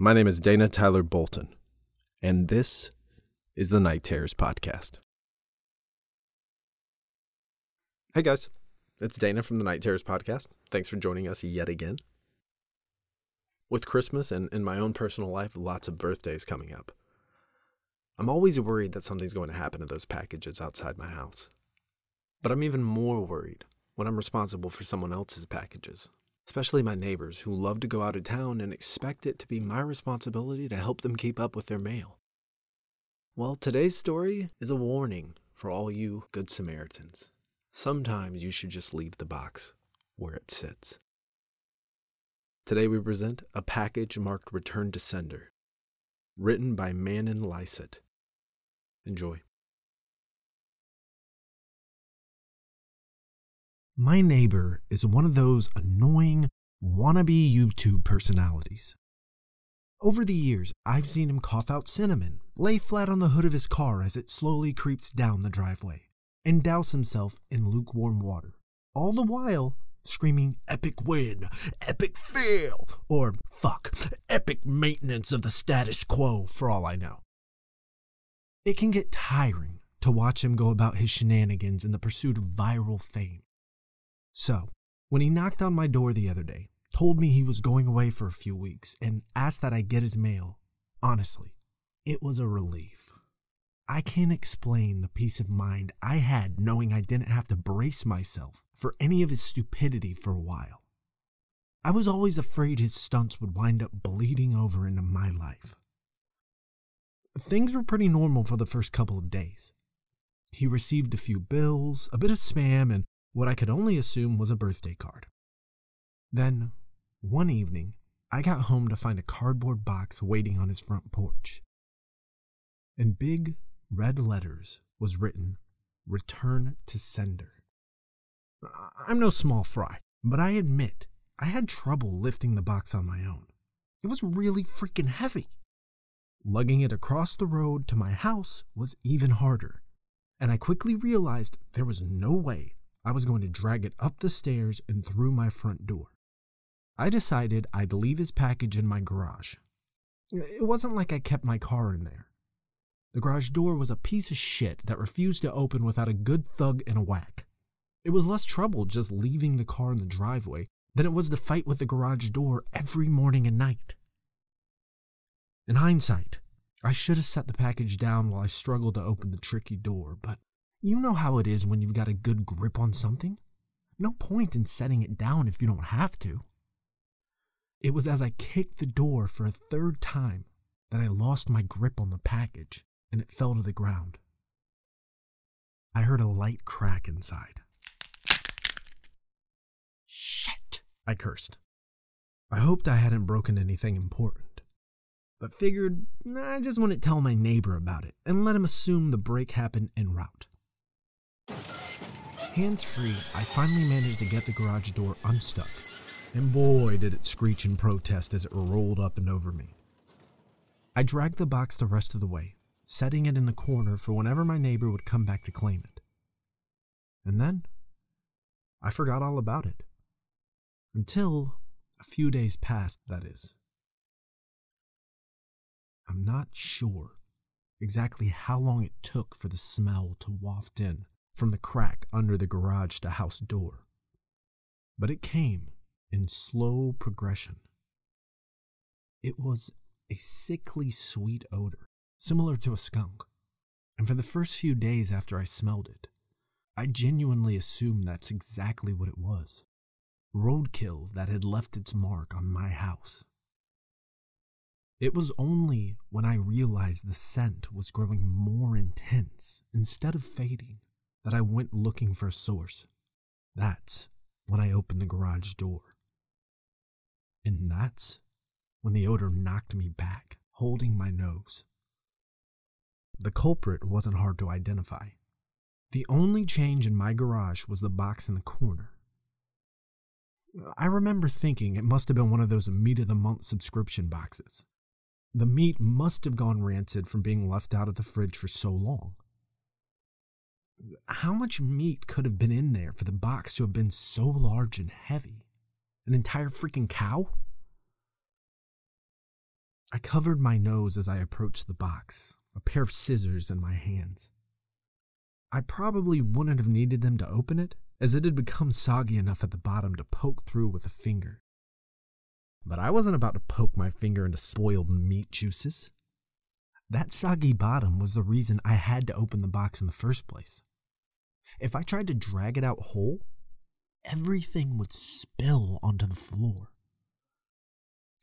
My name is Dana Tyler Bolton, and this is the Night Terrors Podcast. Hey guys, it's Dana from the Night Terrors Podcast. Thanks for joining us yet again. With Christmas and in my own personal life, lots of birthdays coming up. I'm always worried that something's going to happen to those packages outside my house. But I'm even more worried when I'm responsible for someone else's packages, especially my neighbors who love to go out of town and expect it to be my responsibility to help them keep up with their mail. Well, today's story is a warning for all you good Samaritans. Sometimes you should just leave the box where it sits. Today we present a package marked Return to Sender, written by Manen Lyset. Enjoy. My neighbor is one of those annoying wannabe YouTube personalities. Over the years, I've seen him cough out cinnamon, lay flat on the hood of his car as it slowly creeps down the driveway, and douse himself in lukewarm water, all the while screaming epic win, epic fail, or fuck, epic maintenance of the status quo for all I know. It can get tiring to watch him go about his shenanigans in the pursuit of viral fame. So, when he knocked on my door the other day, told me he was going away for a few weeks, and asked that I get his mail, honestly, it was a relief. I can't explain the peace of mind I had knowing I didn't have to brace myself for any of his stupidity for a while. I was always afraid his stunts would wind up bleeding over into my life. Things were pretty normal for the first couple of days. He received a few bills, a bit of spam, and what I could only assume was a birthday card. Then, one evening, I got home to find a cardboard box waiting on his front porch. In big red letters was written, Return to Sender. I'm no small fry, but I admit I had trouble lifting the box on my own. It was really freaking heavy. Lugging it across the road to my house was even harder, and I quickly realized there was no way I was going to drag it up the stairs and through my front door. I decided I'd leave his package in my garage. It wasn't like I kept my car in there. The garage door was a piece of shit that refused to open without a good thug and a whack. It was less trouble just leaving the car in the driveway than it was to fight with the garage door every morning and night. In hindsight, I should have set the package down while I struggled to open the tricky door, but you know how it is when you've got a good grip on something. No point in setting it down if you don't have to. It was as I kicked the door for a third time that I lost my grip on the package and it fell to the ground. I heard a light crack inside. Shit, I cursed. I hoped I hadn't broken anything important, but figured I just wouldn't tell my neighbor about it and let him assume the break happened en route. Hands free, I finally managed to get the garage door unstuck, and boy did it screech in protest as it rolled up and over me. I dragged the box the rest of the way, setting it in the corner for whenever my neighbor would come back to claim it. And then I forgot all about it. Until a few days passed, that is. I'm not sure exactly how long it took for the smell to waft in from the crack under the garage to house door, but it came in slow progression. It was a sickly sweet odor, similar to a skunk, and for the first few days after I smelled it, I genuinely assumed that's exactly what it was roadkill that had left its mark on my house. It was only when I realized the scent was growing more intense instead of fading that I went looking for a source. That's when I opened the garage door. And that's when the odor knocked me back, holding my nose. The culprit wasn't hard to identify. The only change in my garage was the box in the corner. I remember thinking it must have been one of those meat of the month subscription boxes. The meat must have gone rancid from being left out of the fridge for so long. How much meat could have been in there for the box to have been so large and heavy? An entire freaking cow? I covered my nose as I approached the box, a pair of scissors in my hands. I probably wouldn't have needed them to open it, as it had become soggy enough at the bottom to poke through with a finger. But I wasn't about to poke my finger into spoiled meat juices. That soggy bottom was the reason I had to open the box in the first place. If I tried to drag it out whole, everything would spill onto the floor.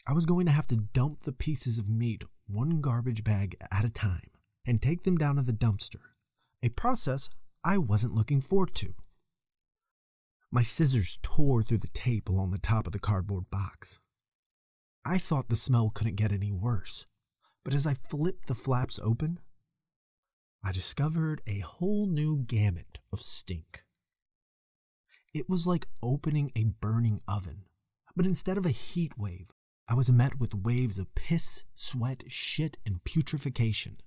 I was going to have to dump the pieces of meat one garbage bag at a time and take them down to the dumpster, a process I wasn't looking forward to. My scissors tore through the tape along the top of the cardboard box. I thought the smell couldn't get any worse, but as I flipped the flaps open, I discovered a whole new gamut of stink. It was like opening a burning oven, but instead of a heat wave, I was met with waves of piss, sweat, shit, and putrefaction.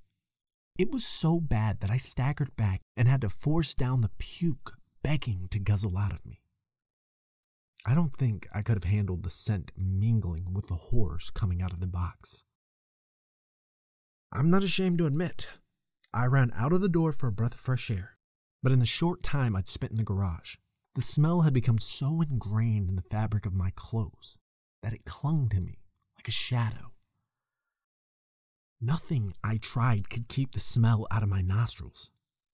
It was so bad that I staggered back and had to force down the puke begging to guzzle out of me. I don't think I could have handled the scent mingling with the horrors coming out of the box. I'm not ashamed to admit, I ran out of the door for a breath of fresh air, but in the short time I'd spent in the garage, the smell had become so ingrained in the fabric of my clothes that it clung to me like a shadow. Nothing I tried could keep the smell out of my nostrils.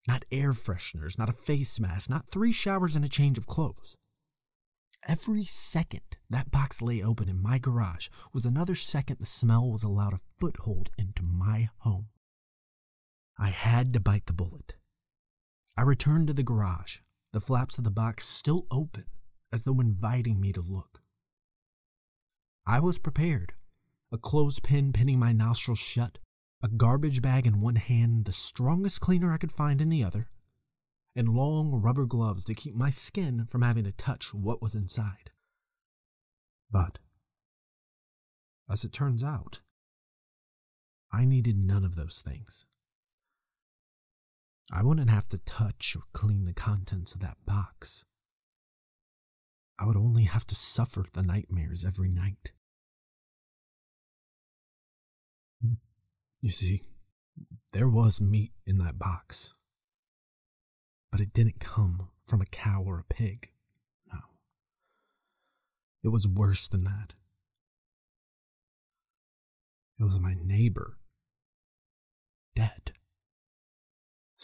Not air fresheners, not a face mask, not three showers and a change of clothes. Every second that box lay open in my garage was another second the smell was allowed a foothold into my home. I had to bite the bullet. I returned to the garage, the flaps of the box still open, as though inviting me to look. I was prepared. A clothespin pinning my nostrils shut, a garbage bag in one hand, the strongest cleaner I could find in the other, and long rubber gloves to keep my skin from having to touch what was inside. But, as it turns out, I needed none of those things. I wouldn't have to touch or clean the contents of that box. I would only have to suffer the nightmares every night. You see, there was meat in that box. But it didn't come from a cow or a pig. No. It was worse than that. It was my neighbor. Dead.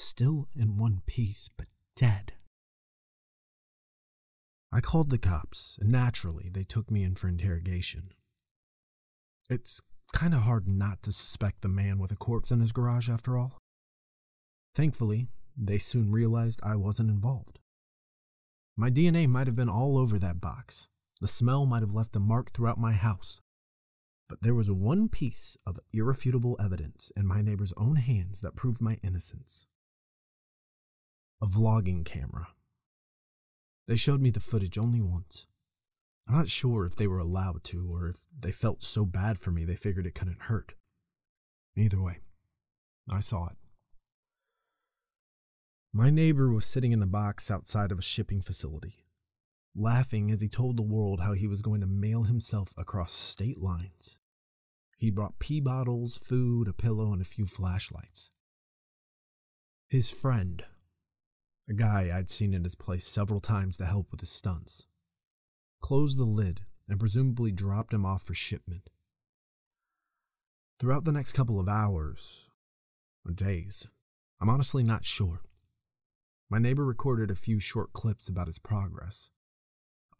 Still in one piece, but dead. I called the cops, and naturally, they took me in for interrogation. It's kind of hard not to suspect the man with a corpse in his garage after all. Thankfully, they soon realized I wasn't involved. My DNA might have been all over that box. The smell might have left a mark throughout my house. But there was one piece of irrefutable evidence in my neighbor's own hands that proved my innocence a vlogging camera. They showed me the footage only once. I'm not sure if they were allowed to or if they felt so bad for me they figured it couldn't hurt. Either way, I saw it. My neighbor was sitting in the box outside of a shipping facility, laughing as he told the world how he was going to mail himself across state lines. He brought pee bottles, food, a pillow, and a few flashlights. His friend, a guy I'd seen in his place several times to help with his stunts, closed the lid and presumably dropped him off for shipment. Throughout the next couple of hours, or days, I'm honestly not sure. My neighbor recorded a few short clips about his progress.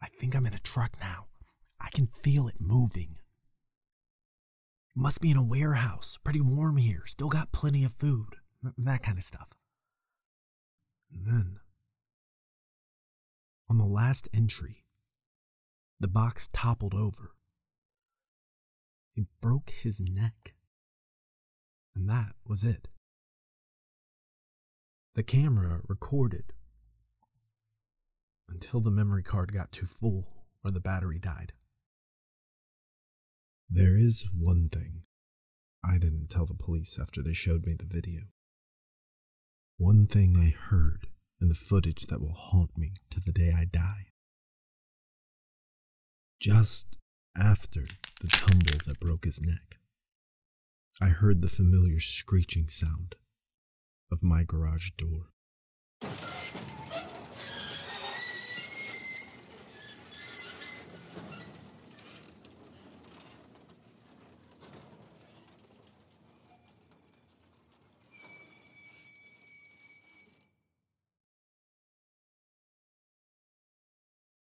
I think I'm in a truck now. I can feel it moving. Must be in a warehouse. Pretty warm here. Still got plenty of food. That kind of stuff. And then, on the last entry, the box toppled over. He broke his neck. And that was it. The camera recorded until the memory card got too full or the battery died. There is one thing I didn't tell the police after they showed me the video. One thing I heard in the footage that will haunt me to the day I die. Just after the tumble that broke his neck, I heard the familiar screeching sound of my garage door.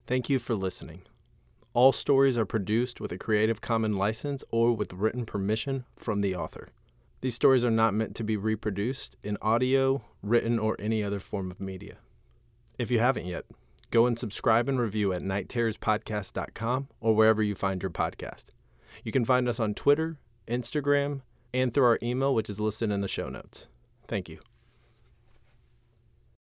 Thank you for listening. All stories are produced with a Creative Commons license or with written permission from the author. These stories are not meant to be reproduced in audio, written, or any other form of media. If you haven't yet, go and subscribe and review at nightterrorspodcast.com or wherever you find your podcast. You can find us on Twitter, Instagram, and through our email, which is listed in the show notes. Thank you.